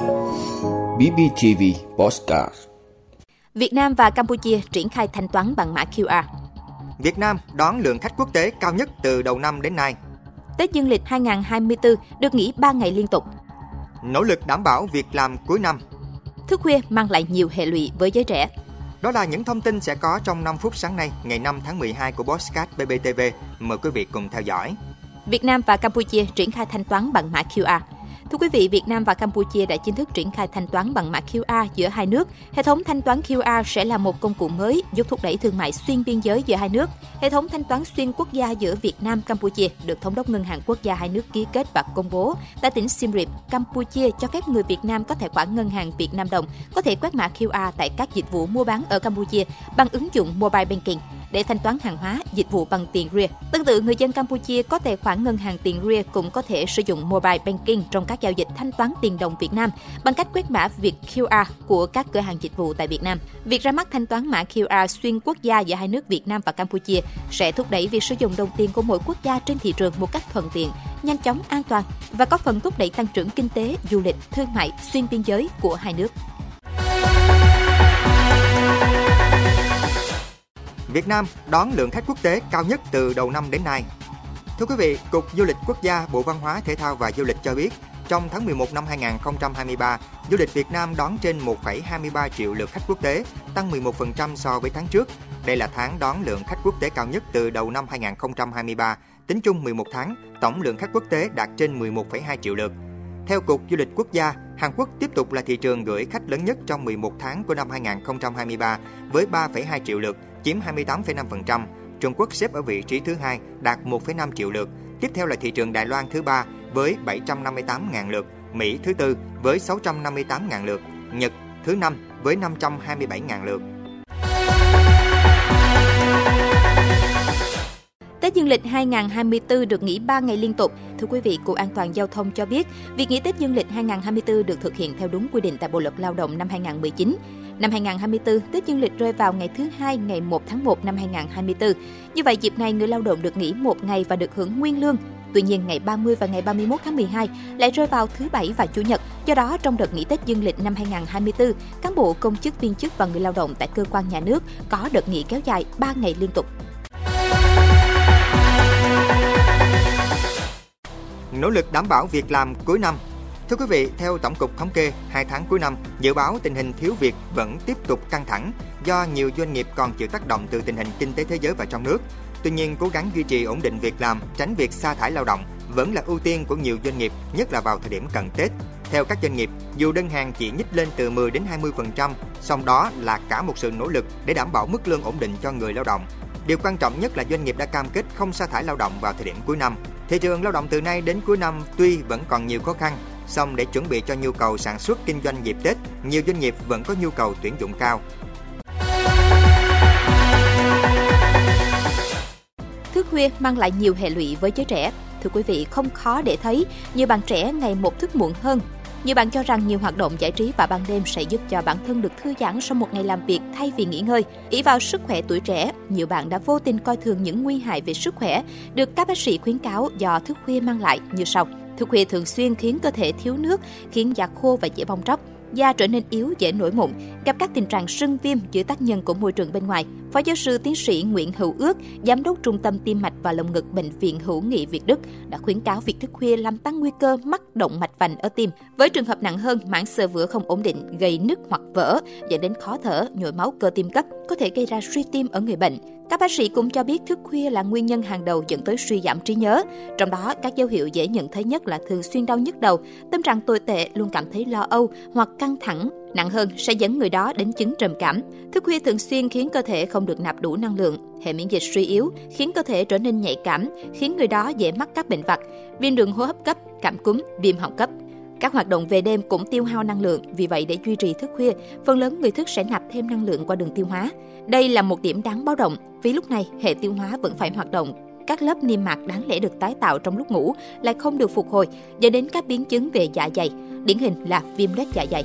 BBTV Postcard Việt Nam và Campuchia triển khai thanh toán bằng mã QR. Việt Nam đón lượng khách quốc tế cao nhất từ đầu năm đến nay. Tết Dương lịch 2024 được nghỉ 3 ngày liên tục. Nỗ lực đảm bảo việc làm cuối năm. Thức khuya mang lại nhiều hệ lụy với giới trẻ. Đó là những thông tin sẽ có trong 5 phút sáng nay, ngày 5 tháng 12 của Postcard BBTV. Mời quý vị cùng theo dõi. Việt Nam và Campuchia triển khai thanh toán bằng mã QR. Thưa quý vị, Việt Nam và Campuchia đã chính thức triển khai thanh toán bằng mã QR giữa hai nước. Hệ thống thanh toán QR sẽ là một công cụ mới giúp thúc đẩy thương mại xuyên biên giới giữa hai nước. Hệ thống thanh toán xuyên quốc gia giữa Việt Nam Campuchia được Thống đốc Ngân hàng Quốc gia hai nước ký kết và công bố tại tỉnh Siem Reap, Campuchia cho phép người Việt Nam có tài khoản ngân hàng Việt Nam đồng có thể quét mã QR tại các dịch vụ mua bán ở Campuchia bằng ứng dụng mobile banking để thanh toán hàng hóa, dịch vụ bằng tiền RIA. Tương tự, người dân Campuchia có tài khoản ngân hàng tiền RIA cũng có thể sử dụng mobile banking trong các giao dịch thanh toán tiền đồng Việt Nam bằng cách quét mã Việt QR của các cửa hàng dịch vụ tại Việt Nam. Việc ra mắt thanh toán mã QR xuyên quốc gia giữa hai nước Việt Nam và Campuchia sẽ thúc đẩy việc sử dụng đồng tiền của mỗi quốc gia trên thị trường một cách thuận tiện, nhanh chóng, an toàn và có phần thúc đẩy tăng trưởng kinh tế, du lịch, thương mại xuyên biên giới của hai nước. Việt Nam đón lượng khách quốc tế cao nhất từ đầu năm đến nay. Thưa quý vị, Cục Du lịch Quốc gia, Bộ Văn hóa, Thể thao và Du lịch cho biết, trong tháng 11 năm 2023, du lịch Việt Nam đón trên 1,23 triệu lượt khách quốc tế, tăng 11% so với tháng trước. Đây là tháng đón lượng khách quốc tế cao nhất từ đầu năm 2023. Tính chung 11 tháng, tổng lượng khách quốc tế đạt trên 11,2 triệu lượt. Theo Cục Du lịch Quốc gia, Hàn Quốc tiếp tục là thị trường gửi khách lớn nhất trong 11 tháng của năm 2023 với 3,2 triệu lượt, chiếm 28,5%. Trung Quốc xếp ở vị trí thứ hai, đạt 1,5 triệu lượt. Tiếp theo là thị trường Đài Loan thứ ba với 758.000 lượt, Mỹ thứ tư với 658.000 lượt, Nhật thứ năm với 527.000 lượt. Lịch 2024 được nghỉ 3 ngày liên tục. Thưa quý vị, Cục An toàn Giao thông cho biết, việc nghỉ Tết Dương lịch 2024 được thực hiện theo đúng quy định tại Bộ luật Lao động năm 2019. Năm 2024, Tết Dương lịch rơi vào ngày thứ hai ngày 1 tháng 1 năm 2024. Như vậy, dịp này người lao động được nghỉ một ngày và được hưởng nguyên lương. Tuy nhiên, ngày 30 và ngày 31 tháng 12 lại rơi vào thứ Bảy và Chủ nhật. Do đó, trong đợt nghỉ Tết Dương lịch năm 2024, cán bộ, công chức, viên chức và người lao động tại cơ quan nhà nước có đợt nghỉ kéo dài 3 ngày liên tục. Nỗ lực đảm bảo việc làm cuối năm Thưa quý vị, theo Tổng cục Thống kê, 2 tháng cuối năm, dự báo tình hình thiếu việc vẫn tiếp tục căng thẳng do nhiều doanh nghiệp còn chịu tác động từ tình hình kinh tế thế giới và trong nước. Tuy nhiên, cố gắng duy trì ổn định việc làm, tránh việc sa thải lao động vẫn là ưu tiên của nhiều doanh nghiệp, nhất là vào thời điểm cận Tết. Theo các doanh nghiệp, dù đơn hàng chỉ nhích lên từ 10 đến 20%, song đó là cả một sự nỗ lực để đảm bảo mức lương ổn định cho người lao động. Điều quan trọng nhất là doanh nghiệp đã cam kết không sa thải lao động vào thời điểm cuối năm. Thị trường lao động từ nay đến cuối năm tuy vẫn còn nhiều khó khăn, song để chuẩn bị cho nhu cầu sản xuất kinh doanh dịp Tết, nhiều doanh nghiệp vẫn có nhu cầu tuyển dụng cao. Thức khuya mang lại nhiều hệ lụy với giới trẻ. Thưa quý vị, không khó để thấy nhiều bạn trẻ ngày một thức muộn hơn. Nhiều bạn cho rằng nhiều hoạt động giải trí vào ban đêm sẽ giúp cho bản thân được thư giãn sau một ngày làm việc thay vì nghỉ ngơi. Ý vào sức khỏe tuổi trẻ, nhiều bạn đã vô tình coi thường những nguy hại về sức khỏe được các bác sĩ khuyến cáo do thức khuya mang lại như sau. Thức khuya thường xuyên khiến cơ thể thiếu nước, khiến da khô và dễ bong tróc da trở nên yếu dễ nổi mụn, gặp các tình trạng sưng viêm dưới tác nhân của môi trường bên ngoài. Phó giáo sư tiến sĩ Nguyễn Hữu Ước, giám đốc Trung tâm Tim mạch và Lồng ngực Bệnh viện Hữu nghị Việt Đức đã khuyến cáo việc thức khuya làm tăng nguy cơ mắc động mạch vành ở tim. Với trường hợp nặng hơn, mảng xơ vữa không ổn định, gây nứt hoặc vỡ, dẫn đến khó thở, nhồi máu cơ tim cấp, có thể gây ra suy tim ở người bệnh. Các bác sĩ cũng cho biết thức khuya là nguyên nhân hàng đầu dẫn tới suy giảm trí nhớ. Trong đó, các dấu hiệu dễ nhận thấy nhất là thường xuyên đau nhức đầu, tâm trạng tồi tệ, luôn cảm thấy lo âu hoặc căng thẳng, nặng hơn sẽ dẫn người đó đến chứng trầm cảm. Thức khuya thường xuyên khiến cơ thể không được nạp đủ năng lượng, hệ miễn dịch suy yếu, khiến cơ thể trở nên nhạy cảm, khiến người đó dễ mắc các bệnh vặt, viêm đường hô hấp cấp, cảm cúm, viêm họng cấp. Các hoạt động về đêm cũng tiêu hao năng lượng, vì vậy để duy trì thức khuya, phần lớn người thức sẽ nạp thêm năng lượng qua đường tiêu hóa. Đây là một điểm đáng báo động, vì lúc này hệ tiêu hóa vẫn phải hoạt động, các lớp niêm mạc đáng lẽ được tái tạo trong lúc ngủ lại không được phục hồi, dẫn đến các biến chứng về dạ dày, điển hình là viêm loét dạ dày.